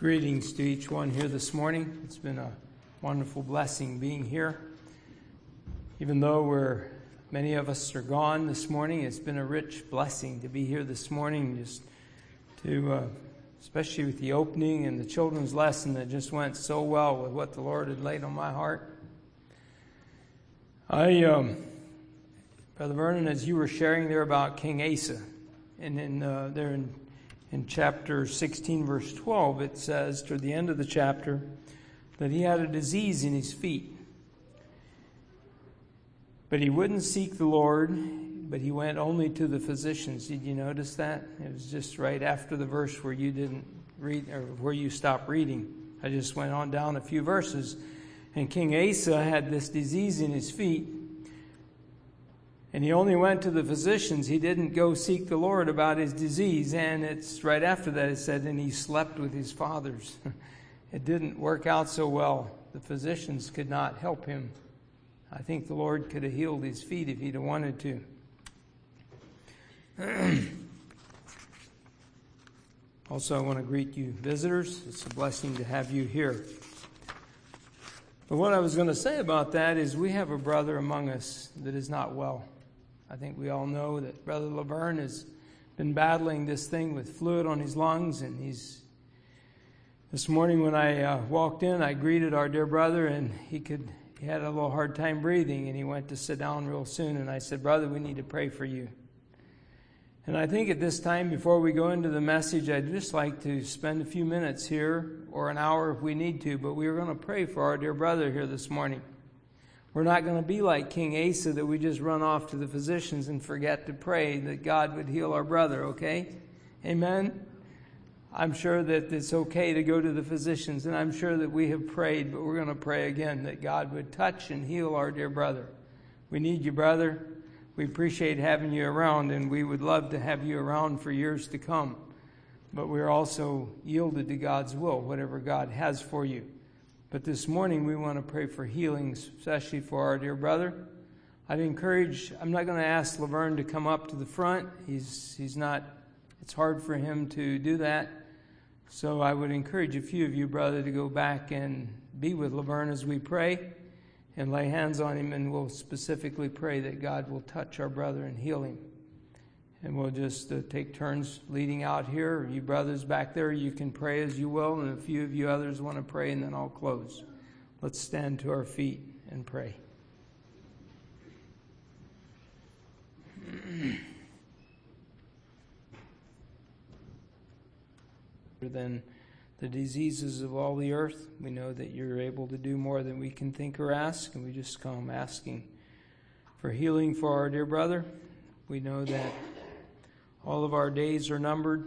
Greetings to each one here this morning. It's been a wonderful blessing being here. Even though we're many of us are gone this morning, it's been a rich blessing to be here this morning. Just to, uh, especially with the opening and the children's lesson that just went so well with what the Lord had laid on my heart. I, um, Brother Vernon, as you were sharing there about King Asa, and in uh, there in in chapter 16, verse 12, it says, toward the end of the chapter, that he had a disease in his feet. But he wouldn't seek the Lord, but he went only to the physicians. Did you notice that? It was just right after the verse where you didn't read, or where you stopped reading. I just went on down a few verses. And King Asa had this disease in his feet. And he only went to the physicians. He didn't go seek the Lord about his disease. And it's right after that it said, and he slept with his fathers. it didn't work out so well. The physicians could not help him. I think the Lord could have healed his feet if he'd have wanted to. also, I want to greet you visitors. It's a blessing to have you here. But what I was going to say about that is we have a brother among us that is not well. I think we all know that Brother Laverne has been battling this thing with fluid on his lungs, and he's. This morning when I uh, walked in, I greeted our dear brother, and he could he had a little hard time breathing, and he went to sit down real soon. And I said, "Brother, we need to pray for you." And I think at this time, before we go into the message, I'd just like to spend a few minutes here, or an hour if we need to. But we are going to pray for our dear brother here this morning. We're not going to be like King Asa that we just run off to the physicians and forget to pray that God would heal our brother, okay? Amen? I'm sure that it's okay to go to the physicians, and I'm sure that we have prayed, but we're going to pray again that God would touch and heal our dear brother. We need you, brother. We appreciate having you around, and we would love to have you around for years to come. But we're also yielded to God's will, whatever God has for you. But this morning we want to pray for healing, especially for our dear brother. I'd encourage, I'm not going to ask Laverne to come up to the front. He's, he's not, it's hard for him to do that. So I would encourage a few of you, brother, to go back and be with Laverne as we pray and lay hands on him, and we'll specifically pray that God will touch our brother and heal him. And we'll just uh, take turns leading out here. You brothers back there, you can pray as you will, and a few of you others want to pray, and then I'll close. Let's stand to our feet and pray. than the diseases of all the earth. We know that you're able to do more than we can think or ask, and we just come asking for healing for our dear brother. We know that all of our days are numbered.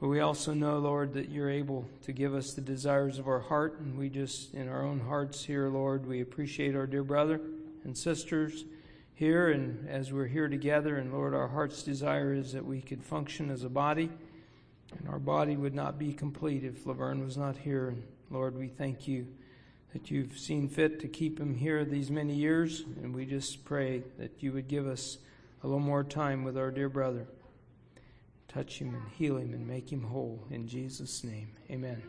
But we also know, Lord, that you're able to give us the desires of our heart. And we just, in our own hearts here, Lord, we appreciate our dear brother and sisters here. And as we're here together, and Lord, our heart's desire is that we could function as a body. And our body would not be complete if Laverne was not here. And Lord, we thank you that you've seen fit to keep him here these many years. And we just pray that you would give us a little more time with our dear brother. Touch him and heal him and make him whole. In Jesus' name, amen.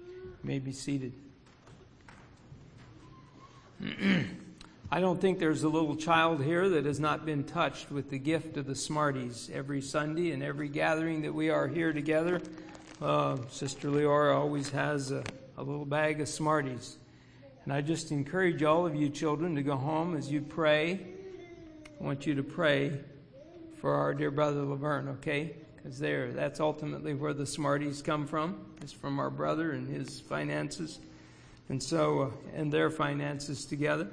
You may be seated. I don't think there's a little child here that has not been touched with the gift of the Smarties every Sunday and every gathering that we are here together. Uh, Sister Leora always has a, a little bag of Smarties. And I just encourage all of you children to go home as you pray I want you to pray for our dear brother Laverne, okay? Because there, that's ultimately where the Smarties come from. It's from our brother and his finances, and so uh, and their finances together.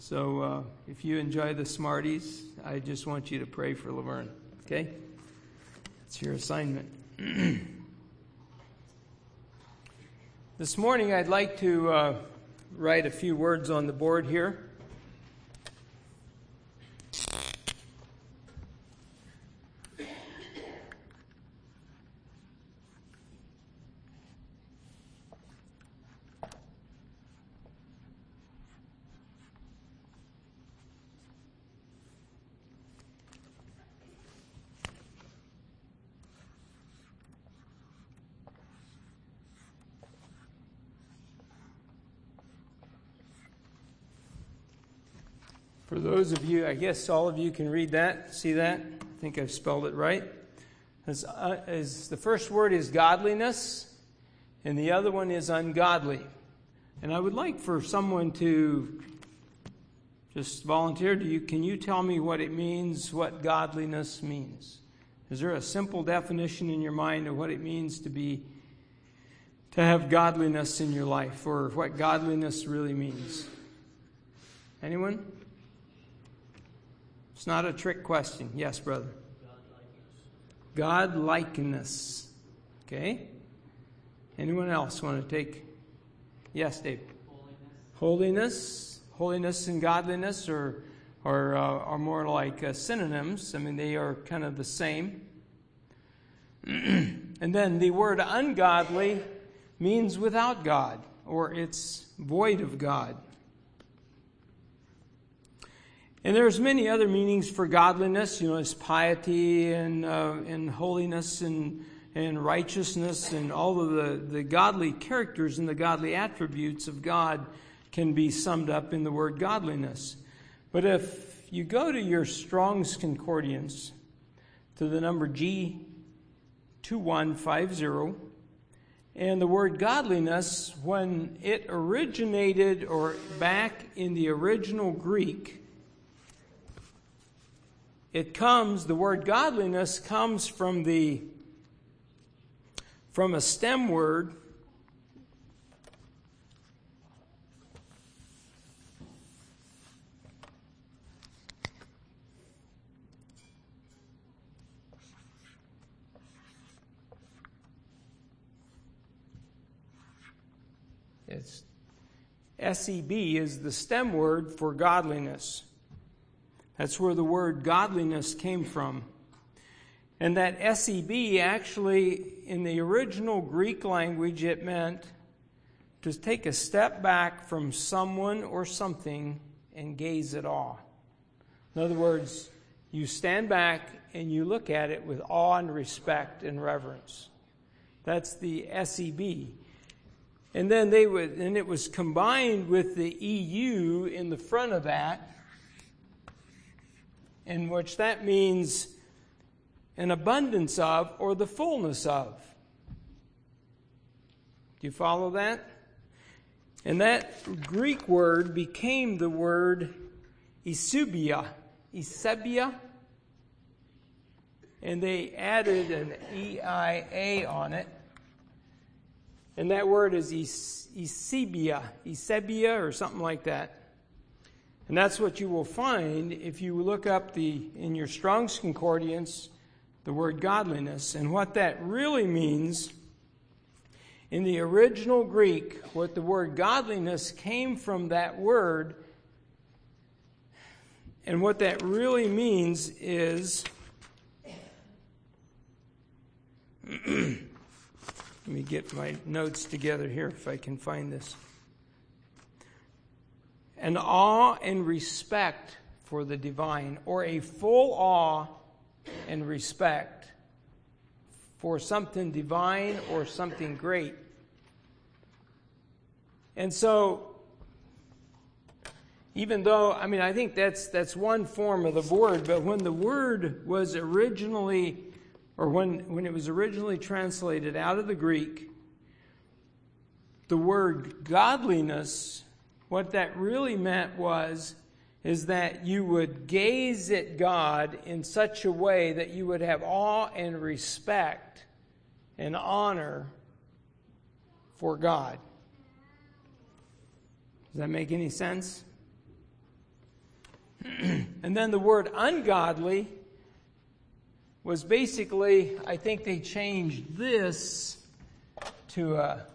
So uh, if you enjoy the Smarties, I just want you to pray for Laverne, okay? That's your assignment. this morning, I'd like to uh, write a few words on the board here. Those of you, I guess all of you can read that, see that? I think I've spelled it right. As, uh, as the first word is godliness, and the other one is ungodly. And I would like for someone to just volunteer. Do you, can you tell me what it means, what godliness means? Is there a simple definition in your mind of what it means to be to have godliness in your life or what godliness really means? Anyone? It's not a trick question. Yes, brother. God likeness. Okay? Anyone else want to take? Yes, Dave. Holiness. Holiness, Holiness and godliness are, are, uh, are more like uh, synonyms. I mean, they are kind of the same. and then the word ungodly means without God, or it's void of God. And there's many other meanings for godliness. You know, it's piety and, uh, and holiness and, and righteousness and all of the, the godly characters and the godly attributes of God can be summed up in the word godliness. But if you go to your Strong's Concordance, to the number G2150, and the word godliness, when it originated or back in the original Greek, it comes, the word godliness comes from the from a stem word It's SEB is the stem word for godliness. That's where the word godliness came from. And that SEB actually, in the original Greek language, it meant to take a step back from someone or something and gaze at awe. In other words, you stand back and you look at it with awe and respect and reverence. That's the SEB. And then they would, and it was combined with the EU in the front of that in which that means an abundance of or the fullness of. Do you follow that? And that Greek word became the word isubia, Eusebia. And they added an EIA on it. And that word is Eusebia, Eusebia, or something like that. And that's what you will find if you look up the in your Strong's Concordance the word godliness. And what that really means in the original Greek what the word godliness came from that word and what that really means is let me get my notes together here if I can find this an awe and respect for the divine, or a full awe and respect for something divine or something great. And so, even though, I mean, I think that's, that's one form of the word, but when the word was originally, or when, when it was originally translated out of the Greek, the word godliness what that really meant was is that you would gaze at God in such a way that you would have awe and respect and honor for God. Does that make any sense? and then the word ungodly was basically, I think they changed this to a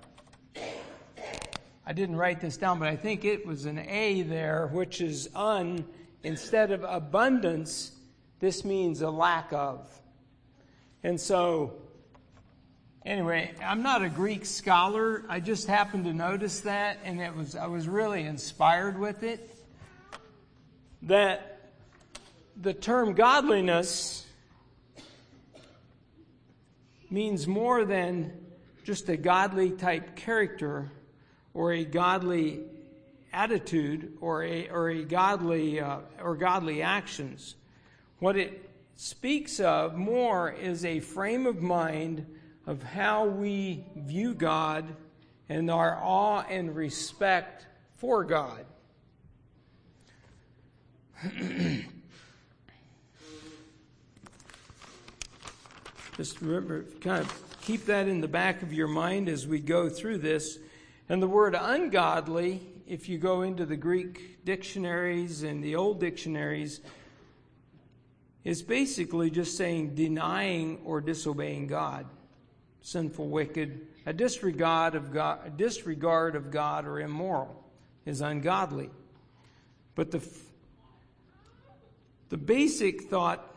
I didn't write this down, but I think it was an A there, which is un. Instead of abundance, this means a lack of. And so, anyway, I'm not a Greek scholar. I just happened to notice that, and it was I was really inspired with it. That the term godliness means more than just a godly type character or a godly attitude or a, or a godly uh, or godly actions. What it speaks of more is a frame of mind of how we view God and our awe and respect for God. Just remember, kind of keep that in the back of your mind as we go through this. And the word ungodly, if you go into the Greek dictionaries and the old dictionaries, is basically just saying denying or disobeying God. Sinful, wicked, a disregard of God, a disregard of God or immoral is ungodly. But the the basic thought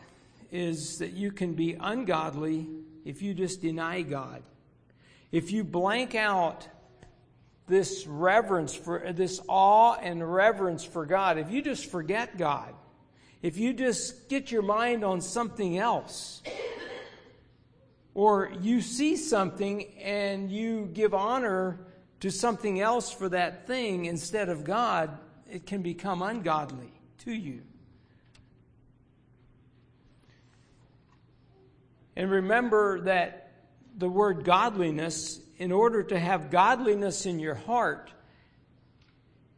is that you can be ungodly if you just deny God. If you blank out this reverence for this awe and reverence for God, if you just forget God, if you just get your mind on something else, or you see something and you give honor to something else for that thing instead of God, it can become ungodly to you. And remember that the word godliness, in order to have godliness in your heart,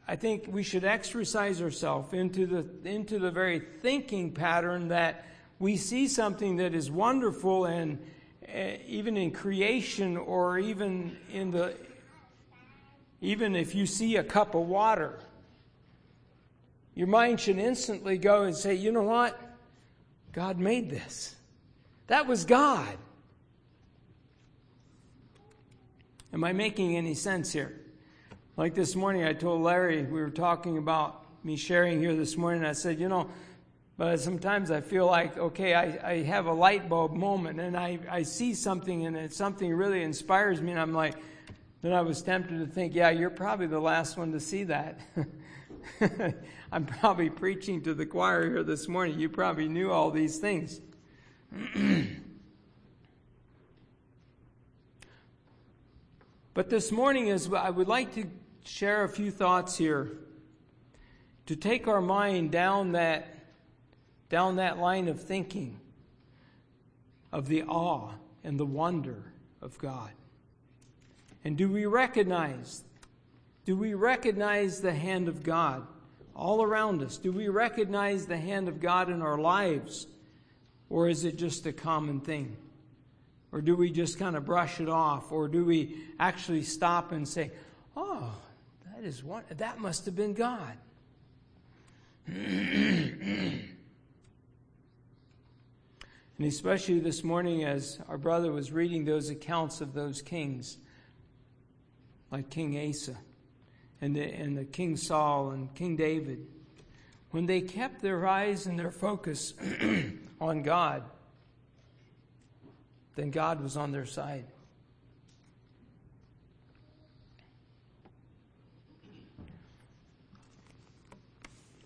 I think we should exercise ourselves into the, into the very thinking pattern that we see something that is wonderful and uh, even in creation or even in the even if you see a cup of water your mind should instantly go and say you know what god made this that was God. Am I making any sense here? Like this morning, I told Larry, we were talking about me sharing here this morning. I said, you know, but sometimes I feel like, okay, I, I have a light bulb moment and I, I see something and it, something really inspires me, and I'm like, then I was tempted to think, yeah, you're probably the last one to see that. I'm probably preaching to the choir here this morning. You probably knew all these things. but this morning is I would like to share a few thoughts here to take our mind down that down that line of thinking of the awe and the wonder of God. And do we recognize do we recognize the hand of God all around us? Do we recognize the hand of God in our lives? Or is it just a common thing? Or do we just kind of brush it off? Or do we actually stop and say, oh, that is one, that must have been God? and especially this morning, as our brother was reading those accounts of those kings, like King Asa and the, and the King Saul and King David, when they kept their eyes and their focus on God, then God was on their side.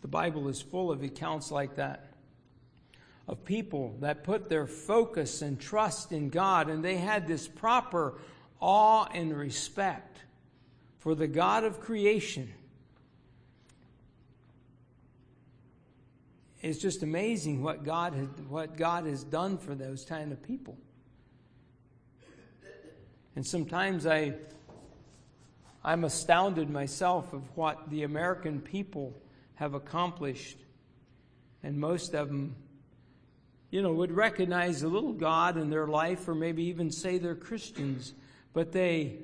The Bible is full of accounts like that of people that put their focus and trust in God, and they had this proper awe and respect for the God of creation it's just amazing what God has, what God has done for those kind of people. And sometimes I I'm astounded myself of what the American people have accomplished. And most of them, you know, would recognize a little God in their life or maybe even say they're Christians, but they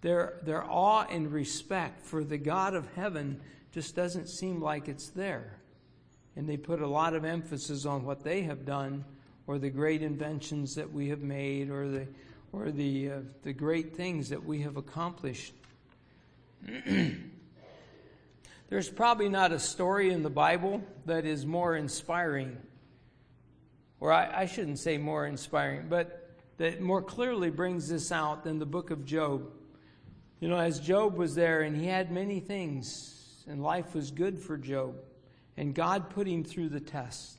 their their awe and respect for the God of heaven just doesn't seem like it's there and they put a lot of emphasis on what they have done or the great inventions that we have made or the or the uh, the great things that we have accomplished. There's probably not a story in the Bible that is more inspiring, or I, I shouldn't say more inspiring, but that more clearly brings this out than the book of Job. You know, as Job was there and he had many things, and life was good for Job. And God put him through the test.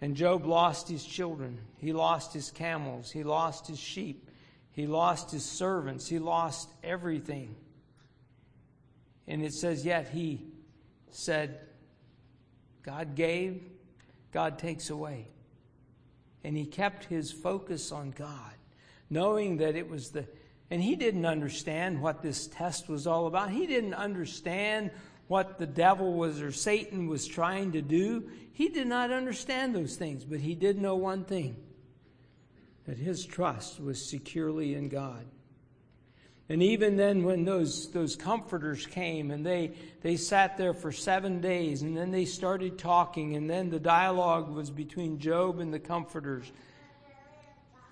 And Job lost his children. He lost his camels. He lost his sheep. He lost his servants. He lost everything. And it says, Yet he said, God gave, God takes away. And he kept his focus on God, knowing that it was the. And he didn't understand what this test was all about. He didn't understand what the devil was or Satan was trying to do. He did not understand those things, but he did know one thing that his trust was securely in God. And even then, when those, those comforters came and they, they sat there for seven days and then they started talking, and then the dialogue was between Job and the comforters.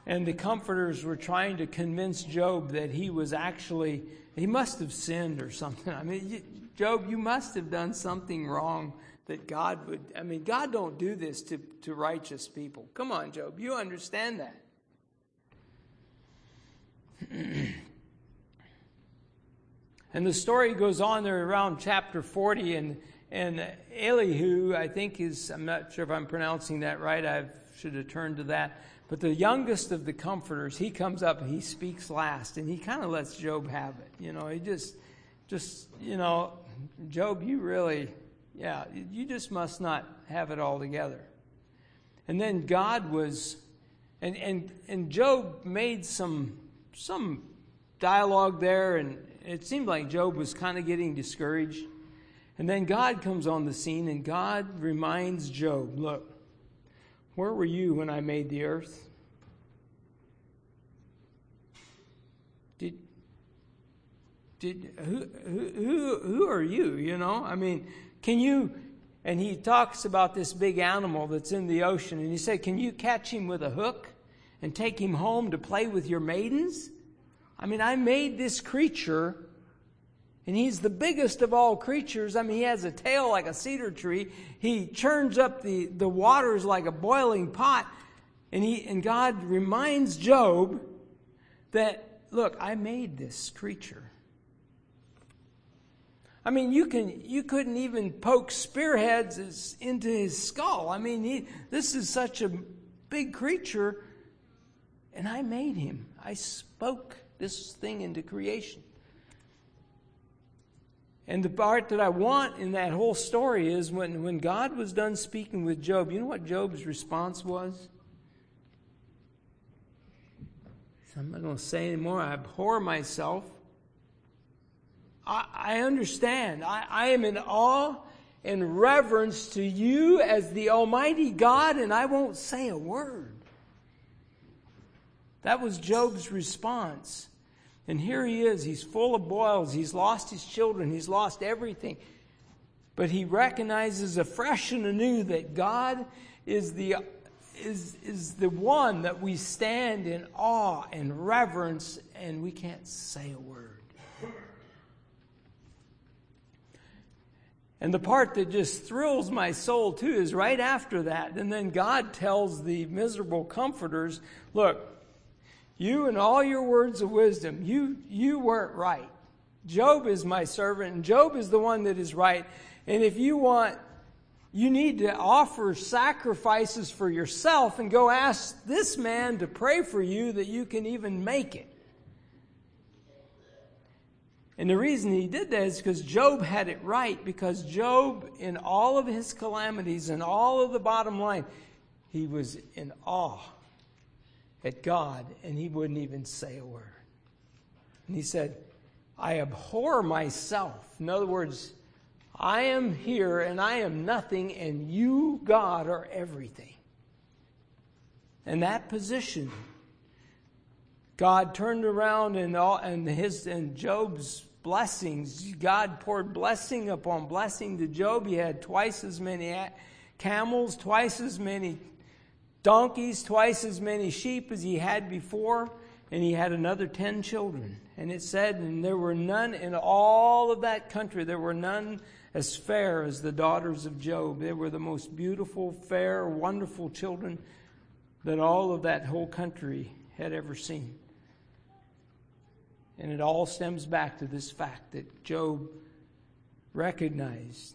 And the comforters were trying to convince Job that he was actually, he must have sinned or something. I mean, Job, you must have done something wrong that God would, I mean, God don't do this to, to righteous people. Come on, Job, you understand that. and the story goes on there around chapter 40, and, and Elihu, I think is, I'm not sure if I'm pronouncing that right, I should have turned to that. But the youngest of the comforters, he comes up and he speaks last, and he kind of lets Job have it. You know, he just, just, you know, Job, you really, yeah, you just must not have it all together. And then God was, and, and, and Job made some some dialogue there, and it seemed like Job was kind of getting discouraged. And then God comes on the scene, and God reminds Job, Look, where were you when I made the earth? Did, did, who, who, who are you? You know, I mean, can you? And he talks about this big animal that's in the ocean, and he said, Can you catch him with a hook? and take him home to play with your maidens? I mean, I made this creature, and he's the biggest of all creatures. I mean, he has a tail like a cedar tree. He churns up the, the waters like a boiling pot. And, he, and God reminds Job that, look, I made this creature. I mean, you can you couldn't even poke spearheads into his skull. I mean, he, this is such a big creature and I made him. I spoke this thing into creation. And the part that I want in that whole story is when, when God was done speaking with Job, you know what Job's response was? I'm not going to say anymore. I abhor myself. I, understand. I, I am in awe and reverence to you as the Almighty God, and I won't say a word. That was Job's response. And here he is. He's full of boils. He's lost his children. He's lost everything. But he recognizes afresh and anew that God is the, is, is the one that we stand in awe and reverence, and we can't say a word. And the part that just thrills my soul too is right after that. And then God tells the miserable comforters, Look, you and all your words of wisdom, you, you weren't right. Job is my servant, and Job is the one that is right. And if you want, you need to offer sacrifices for yourself and go ask this man to pray for you that you can even make it. And the reason he did that is because Job had it right, because Job, in all of his calamities and all of the bottom line, he was in awe at God and he wouldn't even say a word. And he said, I abhor myself. In other words, I am here and I am nothing, and you, God, are everything. And that position, God turned around and all and his and Job's blessings. God poured blessing upon blessing to Job. He had twice as many camels, twice as many donkeys, twice as many sheep as he had before, and he had another ten children. And it said, and there were none in all of that country, there were none as fair as the daughters of Job. They were the most beautiful, fair, wonderful children that all of that whole country had ever seen. And it all stems back to this fact that Job recognized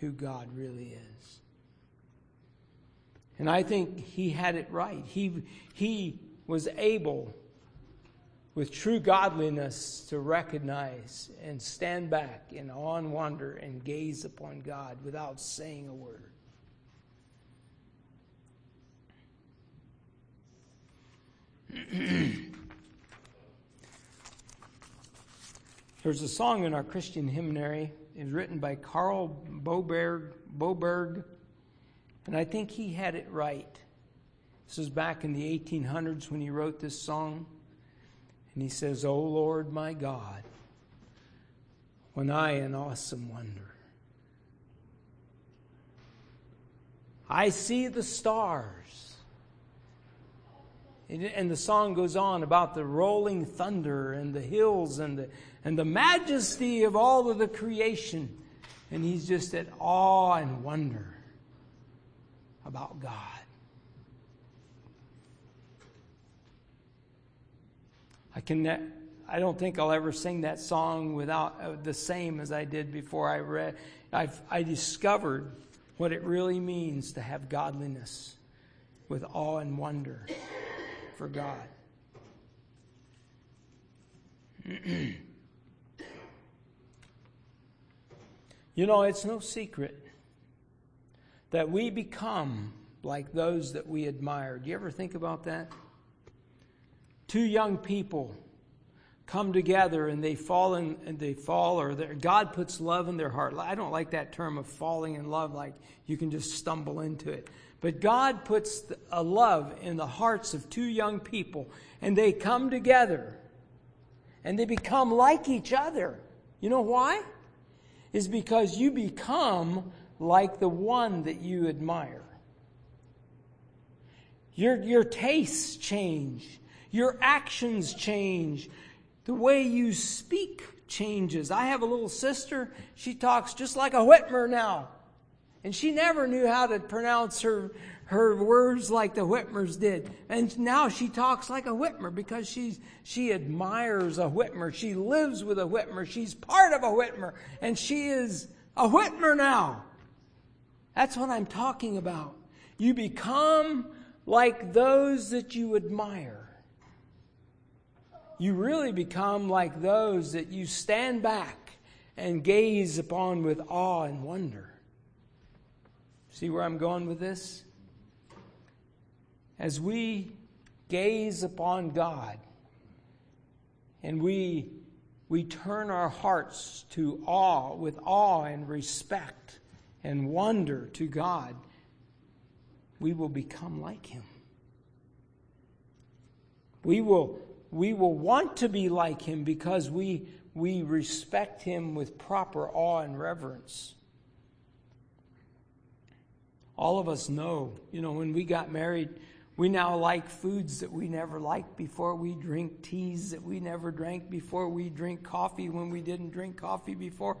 who God really is. And I think he had it right. He, he was able with true godliness to recognize and stand back in awe and wonder and gaze upon God without saying a word. There's a song in our Christian hymnary. It was written by Carl Boberg, Boberg, and I think he had it right. This is back in the 1800s when he wrote this song. And he says, O Lord my God, when I in awesome wonder, I see the stars. And the song goes on about the rolling thunder and the hills and the, and the majesty of all of the creation. And he's just at awe and wonder about God. I can I don't think I'll ever sing that song without uh, the same as I did before I read. I've, I discovered what it really means to have godliness with awe and wonder for God. you know, it's no secret that we become like those that we admire. Do you ever think about that? Two young people come together and they fall in, and they fall or God puts love in their heart. I don't like that term of falling in love like you can just stumble into it. But God puts a love in the hearts of two young people and they come together and they become like each other. You know why? Is because you become like the one that you admire. Your, your tastes change. Your actions change. The way you speak changes. I have a little sister. She talks just like a Whitmer now. And she never knew how to pronounce her, her words like the Whitmers did. And now she talks like a Whitmer because she's, she admires a Whitmer. She lives with a Whitmer. She's part of a Whitmer. And she is a Whitmer now. That's what I'm talking about. You become like those that you admire you really become like those that you stand back and gaze upon with awe and wonder. See where I'm going with this? As we gaze upon God and we, we turn our hearts to awe, with awe and respect and wonder to God, we will become like Him. We will we will want to be like him because we, we respect him with proper awe and reverence. All of us know, you know, when we got married, we now like foods that we never liked before. We drink teas that we never drank before. We drink coffee when we didn't drink coffee before.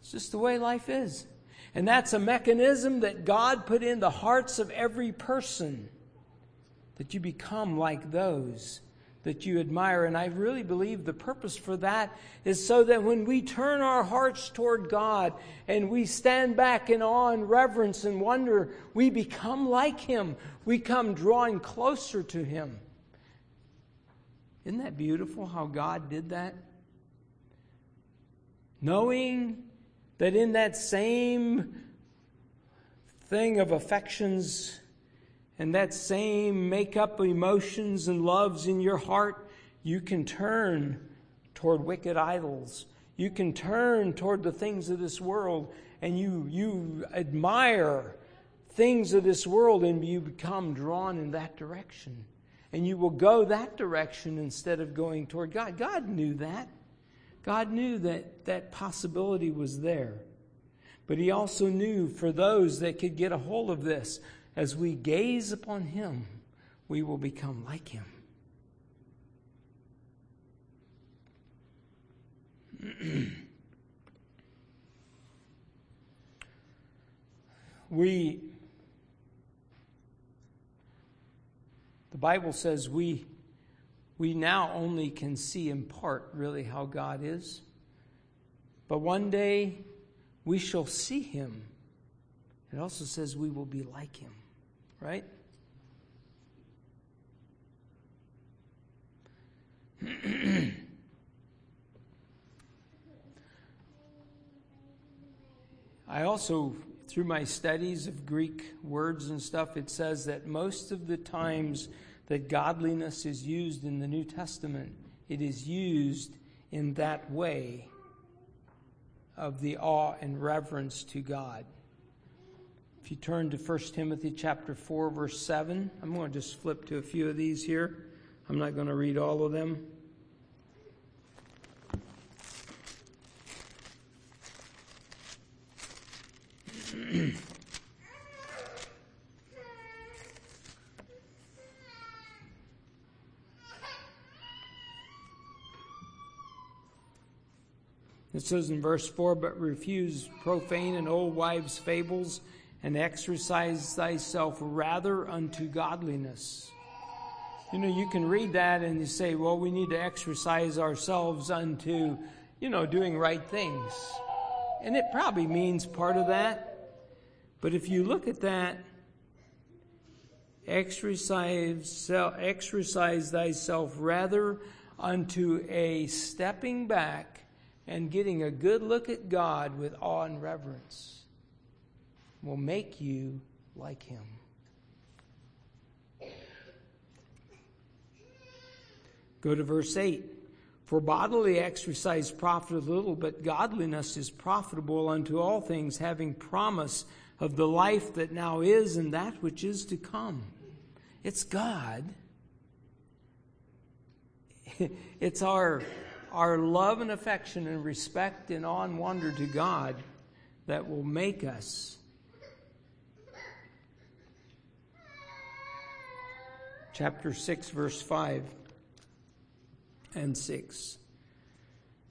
It's just the way life is. And that's a mechanism that God put in the hearts of every person that you become like those that you admire. And I really believe the purpose for that is so that when we turn our hearts toward God and we stand back in awe and reverence and wonder, we become like Him. We come drawing closer to Him. Isn't that beautiful how God did that? Knowing that in that same thing of affections, and that same make up emotions and loves in your heart, you can turn toward wicked idols. You can turn toward the things of this world and you, you admire things of this world and you become drawn in that direction. And you will go that direction instead of going toward God. God knew that. God knew that that possibility was there. But He also knew for those that could get a hold of this, as we gaze upon him, we will become like him. we the bible says we we now only can see in part really how god is. But one day we shall see him. It also says we will be like him right? I also, through my studies of Greek words and stuff, it says that most of the times that godliness is used in the New Testament, it is used in that way of the awe and reverence to God. If you turn to 1 Timothy chapter 4 verse 7, I'm going to just flip to a few of these here. I'm not going to read all of them. It says in verse 4 But refuse profane and old wives' fables, and exercise thyself rather unto godliness. You know, you can read that and you say, well, we need to exercise ourselves unto, you know, doing right things. And it probably means part of that. But if you look at that, exercise, exercise thyself rather unto a stepping back and getting a good look at God with awe and reverence will make you like Him. Go to verse 8. For bodily exercise profiteth little, but godliness is profitable unto all things, having promise of the life that now is and that which is to come. It's God. It's our our love and affection and respect and awe and wonder to God that will make us chapter 6 verse 5 and 6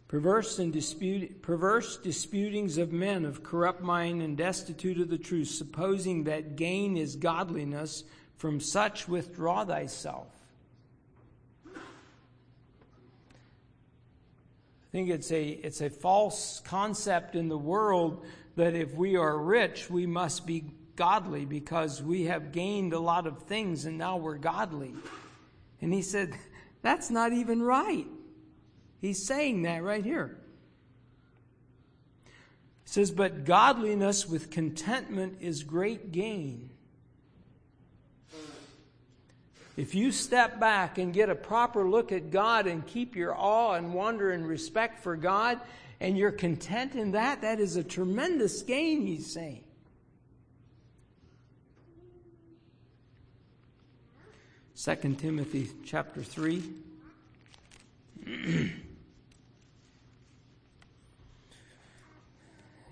perverse and dispute, perverse disputings of men of corrupt mind and destitute of the truth supposing that gain is godliness from such withdraw thyself. I think it's a, it's a false concept in the world that if we are rich, we must be godly because we have gained a lot of things and now we're godly. And he said, that's not even right. He's saying that right here. He says, But godliness with contentment is great gain. If you step back and get a proper look at God and keep your awe and wonder and respect for God, and you're content in that, that is a tremendous gain, he's saying. Second Timothy chapter 3.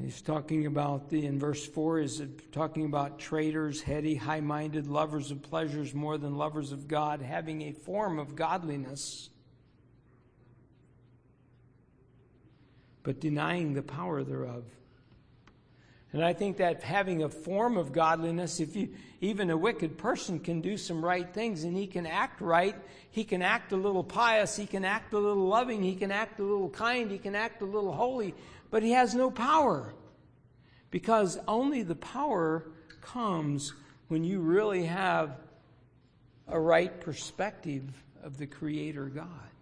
He's talking about the, in verse 4, is talking about traitors, heady, high minded, lovers of pleasures more than lovers of God, having a form of godliness, but denying the power thereof. And I think that having a form of godliness, if you, even a wicked person can do some right things and he can act right, he can act a little pious, he can act a little loving, he can act a little kind, he can act a little holy, but he has no power. Because only the power comes when you really have a right perspective of the Creator God.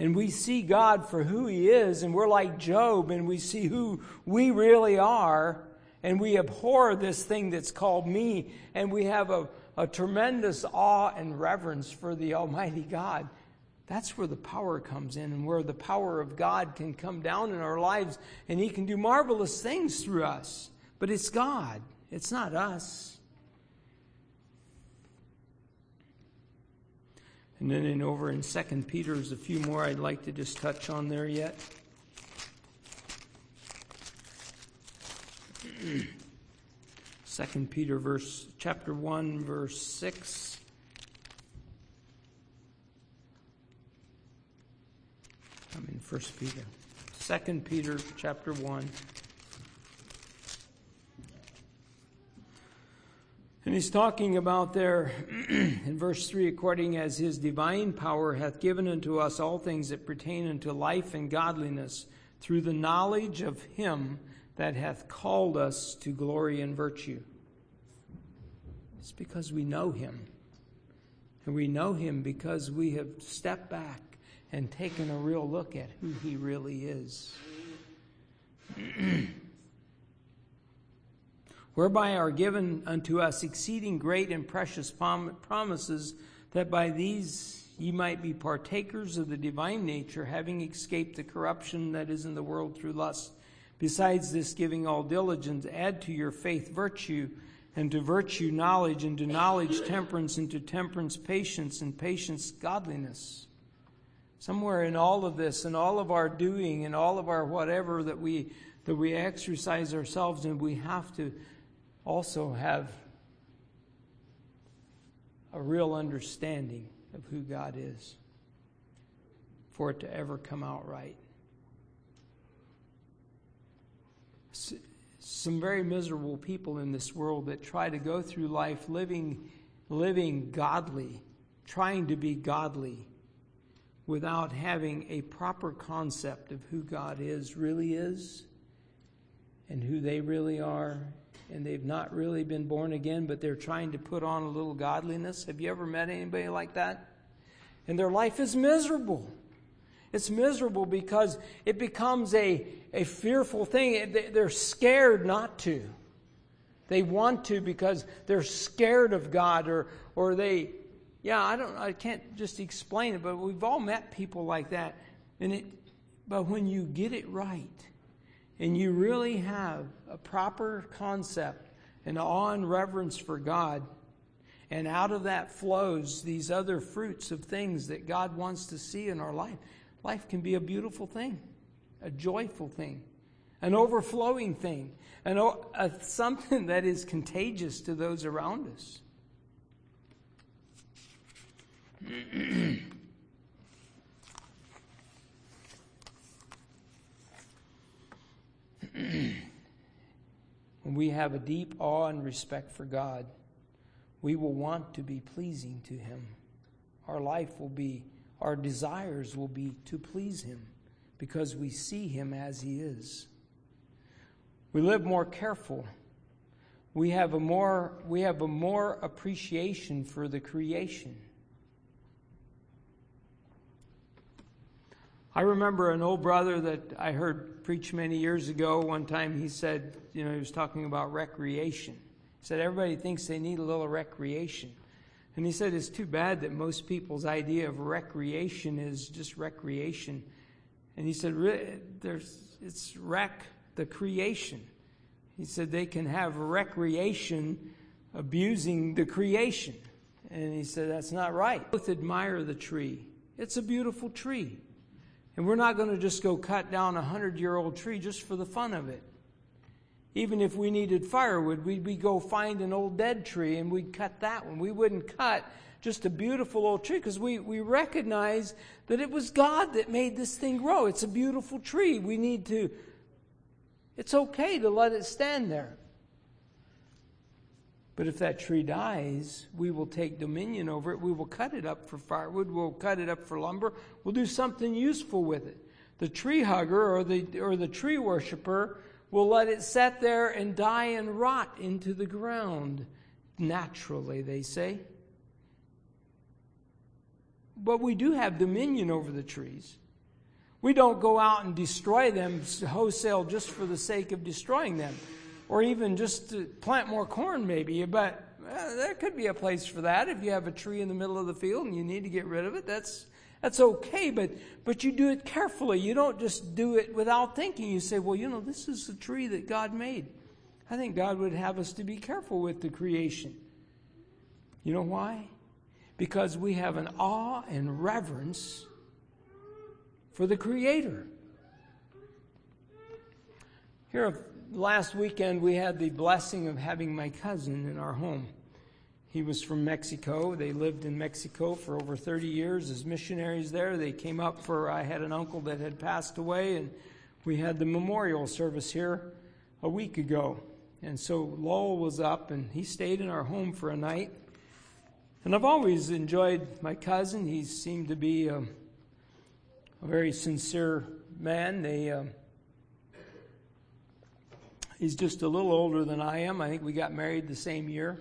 And we see God for who He is, and we're like Job, and we see who we really are, and we abhor this thing that's called me, and we have a, a tremendous awe and reverence for the Almighty God. That's where the power comes in and where the power of God can come down in our lives and He can do marvelous things through us. But it's God, it's not us. And then in over in 2 Peter, there's a few more I'd like to just touch on there yet. Second Peter verse chapter 1 verse 6 I'm in First Peter. Second Peter chapter 1. And he's talking about there in verse 3 according as his divine power hath given unto us all things that pertain unto life and godliness through the knowledge of him that hath called us to glory and virtue. It's because we know him. And we know him because we have stepped back and taken a real look at who He really is. Whereby are given unto us exceeding great and precious promises, that by these ye might be partakers of the divine nature, having escaped the corruption that is in the world through lust. Besides this, giving all diligence, add to your faith virtue, and to virtue knowledge, and to knowledge temperance, and to temperance patience, and patience godliness. Somewhere in all of this, in all of our doing, in all of our whatever that we that we exercise ourselves in, we have to also have a real understanding of who God is for it to ever come out right. Some very miserable people in this world that try to go through life living, living godly, trying to be godly, without having a proper concept of who God is, really is, and who they really are, and they've not really been born again, but they're trying to put on a little godliness. Have you ever met anybody like that? And their life is miserable. It's miserable because it becomes a, a fearful thing. They're scared not to. They want to because they're scared of God or, or they, yeah, I don't, I can't just explain it, but we've all met people like that. And it, but when you get it right, and you really have a proper concept and awe and reverence for God, and out of that flows these other fruits of things that God wants to see in our life, life can be a beautiful thing, a joyful thing, an overflowing thing, and a, something that is contagious to those around us. when we have a deep awe and respect for God, we will want to be pleasing to Him. Our life will be, our desires will be to please Him because we see Him as He is. We live more careful. We have a more, we have a more appreciation for the creation. I remember an old brother that I heard preach many years ago. One time he said, you know, he was talking about recreation. He said, everybody thinks they need a little recreation. And he said, it's too bad that most people's idea of recreation is just recreation. And he said, there's, it's wreck the creation. He said, they can have recreation abusing the creation. And he said, that's not right. Both admire the tree. It's a beautiful tree. And we're not going to just go cut down a hundred year old tree just for the fun of it. Even if we needed firewood, we'd, we'd go find an old dead tree and we'd cut that one. We wouldn't cut just a beautiful old tree because we, we recognize that it was God that made this thing grow. It's a beautiful tree. We need to, it's okay to let it stand there. But if that tree dies, we will take dominion over it. We will cut it up for firewood. We'll cut it up for lumber. We'll do something useful with it. The tree hugger or the, or the tree worshiper will let it sit there and die and rot into the ground naturally, they say. But we do have dominion over the trees. We don't go out and destroy them wholesale just for the sake of destroying them or even just to plant more corn, maybe. But uh, there could be a place for that if you have a tree in the middle of the field and you need to get rid of it. That's that's okay, but but you do it carefully. You don't just do it without thinking. You say, well, you know, this is the tree that God made. I think God would have us to be careful with the creation. You know why? Because we have an awe and reverence for the Creator. Here, last weekend we had the blessing of having my cousin in our home. He was from Mexico. They lived in Mexico for over 30 years as missionaries there. They came up for, I had an uncle that had passed away, and we had the memorial service here a week ago. And so Lowell was up, and he stayed in our home for a night. And I've always enjoyed my cousin. He seemed to be a, a very sincere man. They. Uh, He's just a little older than I am. I think we got married the same year.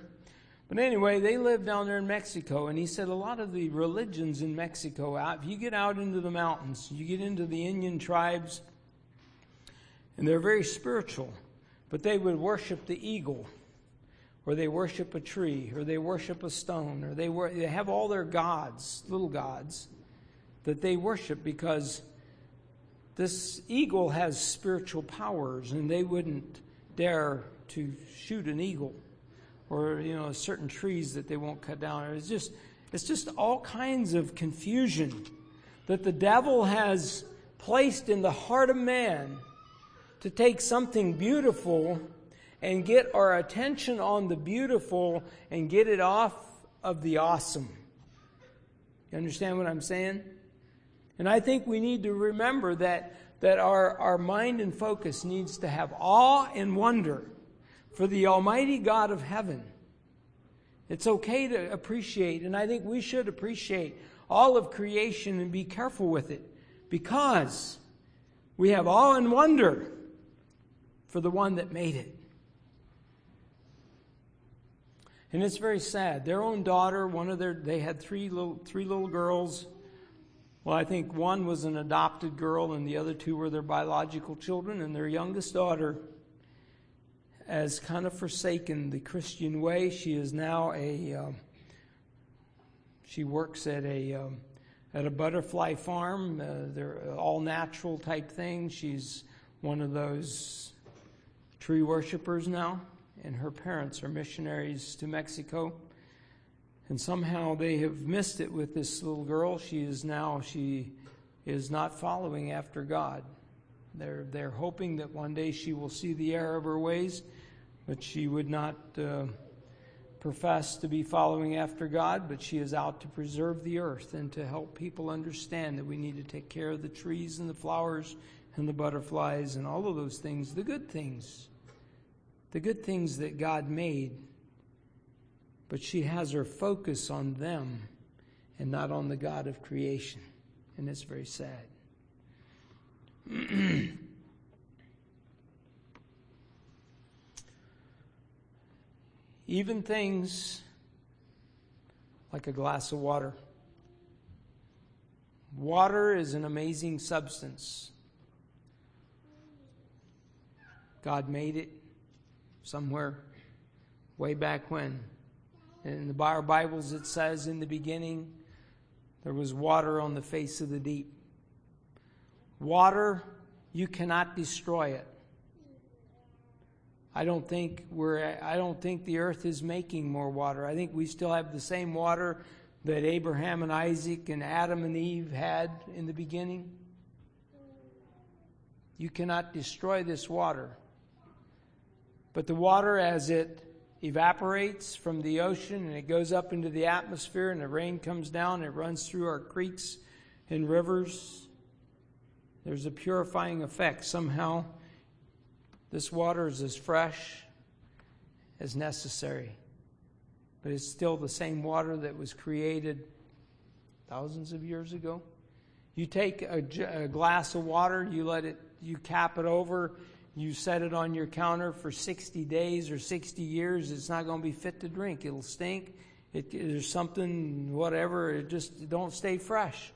But anyway, they live down there in Mexico, and he said a lot of the religions in Mexico, if you get out into the mountains, you get into the Indian tribes, and they're very spiritual, but they would worship the eagle, or they worship a tree, or they worship a stone, or they, wor- they have all their gods, little gods, that they worship because this eagle has spiritual powers, and they wouldn't dare to shoot an eagle or you know certain trees that they won't cut down. It's just it's just all kinds of confusion that the devil has placed in the heart of man to take something beautiful and get our attention on the beautiful and get it off of the awesome. You understand what I'm saying? And I think we need to remember that, that our, our mind and focus needs to have awe and wonder for the Almighty God of heaven. It's okay to appreciate, and I think we should appreciate all of creation and be careful with it because we have awe and wonder for the one that made it. And it's very sad. Their own daughter, one of their, they had three little, three little girls. Well, I think one was an adopted girl, and the other two were their biological children. And their youngest daughter has kind of forsaken the Christian way. She is now a, um, she works at a, um, at a butterfly farm. Uh, they're all natural type things. She's one of those tree worshippers now and her parents are missionaries to Mexico. And somehow they have missed it with this little girl. She is now, she is not following after God. They're, they're hoping that one day she will see the error of her ways, but she would not uh, profess to be following after God, but she is out to preserve the earth and to help people understand that we need to take care of the trees and the flowers and the butterflies and all of those things, the good things the good things that God made, but she has her focus on them and not on the God of creation. And it's very sad. Even things like a glass of water. Water is an amazing substance. God made it somewhere way back when. In the Bibles, it says, In the beginning, there was water on the face of the deep. Water, you cannot destroy it. I don't think we're I don't think the earth is making more water. I think we still have the same water that Abraham and Isaac and Adam and Eve had in the beginning. You cannot destroy this water. But the water, as it evaporates from the ocean and it goes up into the atmosphere and the rain comes down, it runs through our creeks and rivers. There's a purifying effect. Somehow, this water is as fresh as necessary. But it's still the same water that was created thousands of years ago. You take a, a glass of water, you let it, you cap it over, you set it on your counter for 60 days or 60 years, it's not going to be fit to drink. It'll stink. It, there's something, whatever, it just don't stay fresh.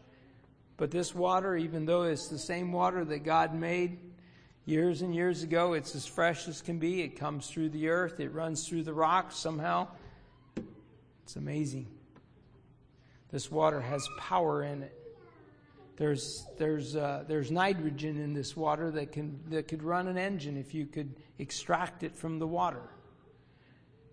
But this water, even though it's the same water that God made years and years ago, it's as fresh as can be. It comes through the earth, it runs through the rocks somehow. It's amazing. This water has power in it. There's, there's, uh, there's nitrogen in this water that, can, that could run an engine if you could extract it from the water.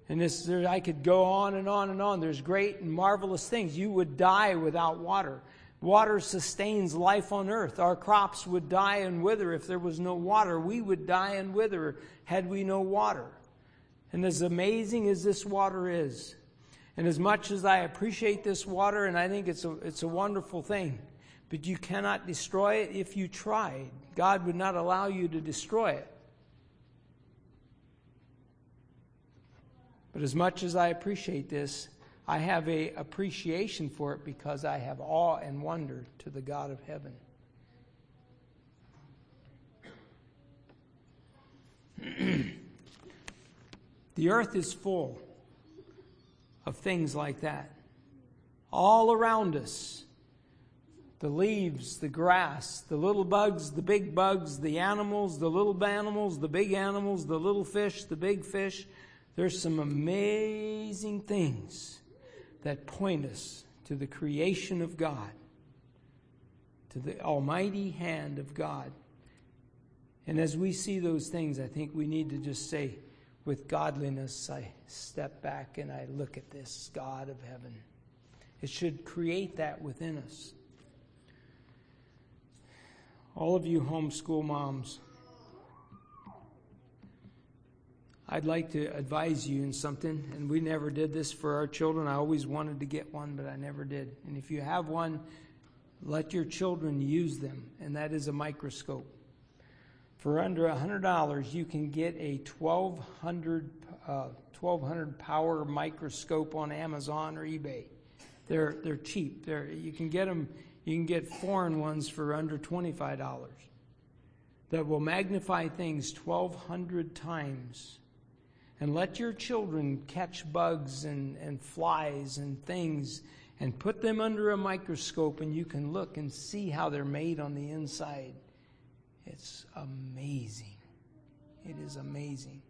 And this, there, I could go on and on and on. There's great and marvelous things. You would die without water. Water sustains life on earth. Our crops would die and wither if there was no water. We would die and wither had we no water. And as amazing as this water is, and as much as I appreciate this water, and I think it's a, it's a wonderful thing, but you cannot destroy it if you tried. God would not allow you to destroy it. But as much as I appreciate this, I have a appreciation for it because I have awe and wonder to the God of heaven. the earth is full of things like that. All around us the leaves, the grass, the little bugs, the big bugs, the animals, the little animals, the big animals, the little fish, the big fish. There's some amazing things that point us to the creation of God, to the almighty hand of God. And as we see those things, I think we need to just say, with godliness, I step back and I look at this God of heaven. It should create that within us all of you homeschool moms, I'd like to advise you in something, and we never did this for our children. I always wanted to get one, but I never did. And if you have one, let your children use them, and that is a microscope. For under $100, you can get a 1200, uh, 1200 power microscope on Amazon or eBay. They're, they're cheap. They're, you can get them you can get foreign ones for under $25 that will magnify things 1,200 times. And let your children catch bugs and, and flies and things and put them under a microscope, and you can look and see how they're made on the inside. It's amazing. It is amazing.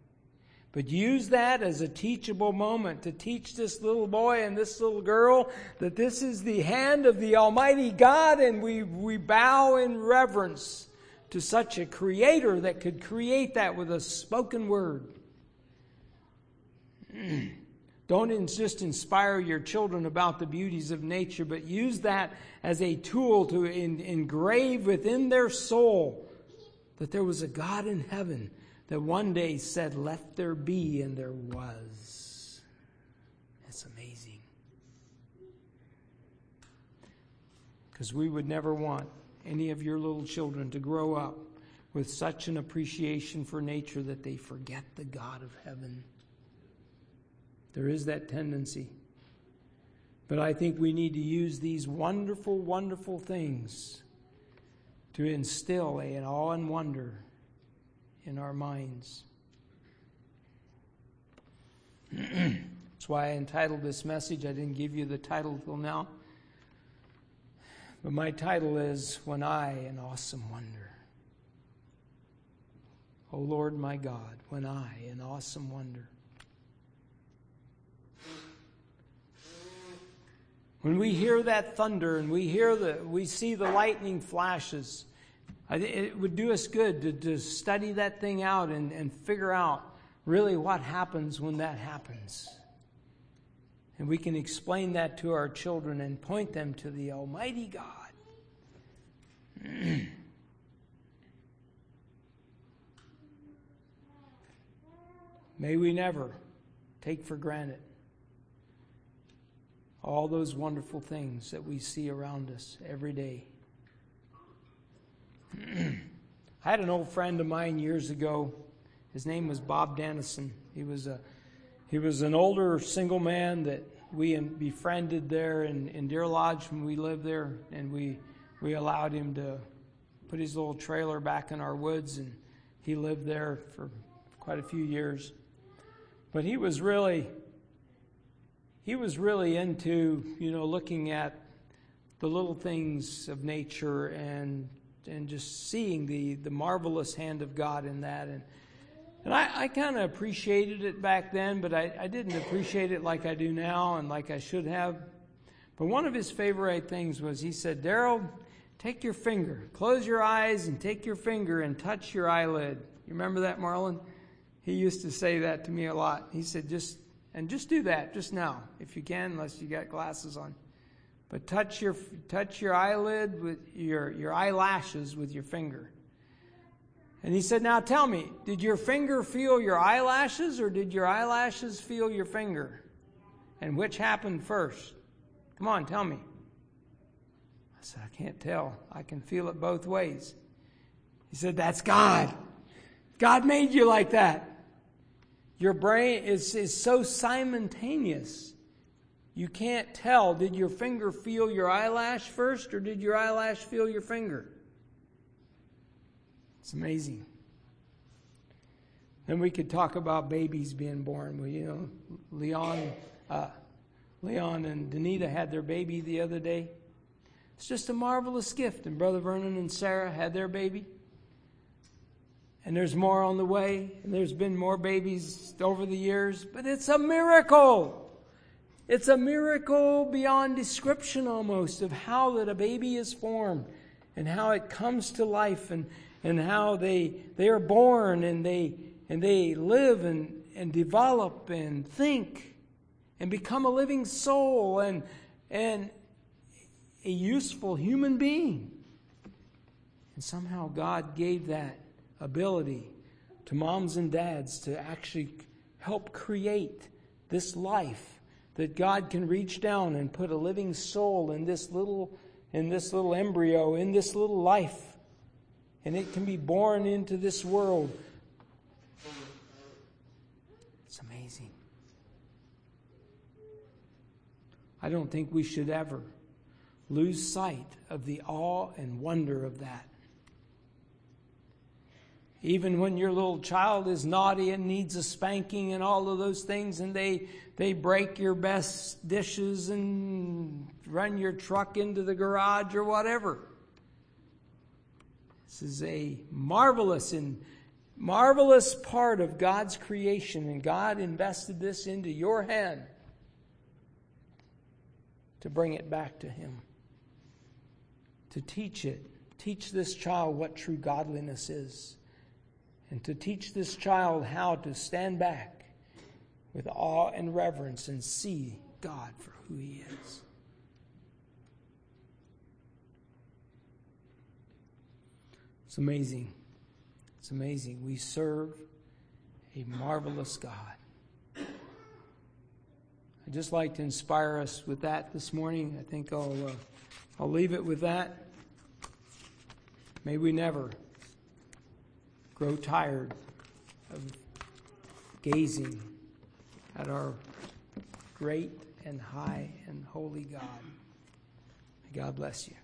But use that as a teachable moment to teach this little boy and this little girl that this is the hand of the Almighty God and we, we bow in reverence to such a creator that could create that with a spoken word. Don't just inspire your children about the beauties of nature, but use that as a tool to engrave within their soul that there was a God in heaven that one day said, Let there be, and there was. That's amazing. Because we would never want any of your little children to grow up with such an appreciation for nature that they forget the God of heaven. There is that tendency. But I think we need to use these wonderful, wonderful things to instill an awe and wonder in our minds. That's why I entitled this message. I didn't give you the title till now. But my title is When I, in Awesome Wonder. O oh Lord my God, when I, in awesome wonder. When we hear that thunder and we hear the, we see the lightning flashes, it would do us good to, to study that thing out and, and figure out really what happens when that happens. And we can explain that to our children and point them to the Almighty God. May we never take for granted all those wonderful things that we see around us every day. I had an old friend of mine years ago. His name was Bob Dennison. He was a he was an older single man that we befriended there in, in Deer Lodge when we lived there, and we we allowed him to put his little trailer back in our woods, and he lived there for quite a few years. But he was really he was really into you know looking at the little things of nature and and just seeing the, the marvelous hand of God in that. And, and I, I kind of appreciated it back then, but I, I didn't appreciate it like I do now and like I should have. But one of his favorite things was he said, Darold, take your finger, close your eyes, and take your finger and touch your eyelid. You remember that, Marlon? He used to say that to me a lot. He said, just, and just do that just now, if you can, unless you got glasses on. But touch your, touch your eyelid with your, your eyelashes with your finger. And he said, Now tell me, did your finger feel your eyelashes or did your eyelashes feel your finger? And which happened first? Come on, tell me. I said, I can't tell. I can feel it both ways. He said, That's God. God made you like that. Your brain is, is so simultaneous. You can't tell did your finger feel your eyelash first or did your eyelash feel your finger? It's amazing. Then we could talk about babies being born. Well, you know, Leon, uh, Leon and Danita had their baby the other day. It's just a marvelous gift. And Brother Vernon and Sarah had their baby. And there's more on the way. And there's been more babies over the years. But it's a miracle. It's a miracle beyond description almost of how that a baby is formed and how it comes to life and, and how they, they are born and they, and they live and, and develop and think and become a living soul and, and a useful human being. And somehow God gave that ability to moms and dads to actually help create this life that God can reach down and put a living soul in this little in this little embryo, in this little life. And it can be born into this world. It's amazing. I don't think we should ever lose sight of the awe and wonder of that. Even when your little child is naughty and needs a spanking and all of those things, and they, they break your best dishes and run your truck into the garage or whatever. This is a marvelous and marvelous part of God's creation, and God invested this into your hand to bring it back to Him, to teach it, teach this child what true godliness is and to teach this child how to stand back with awe and reverence and see God for who He is. It's amazing. It's amazing. We serve a marvelous God. I'd just like to inspire us with that this morning. I think I'll, uh, I'll leave it with that. May we never grow tired of gazing at our great and high and holy God. May God bless you.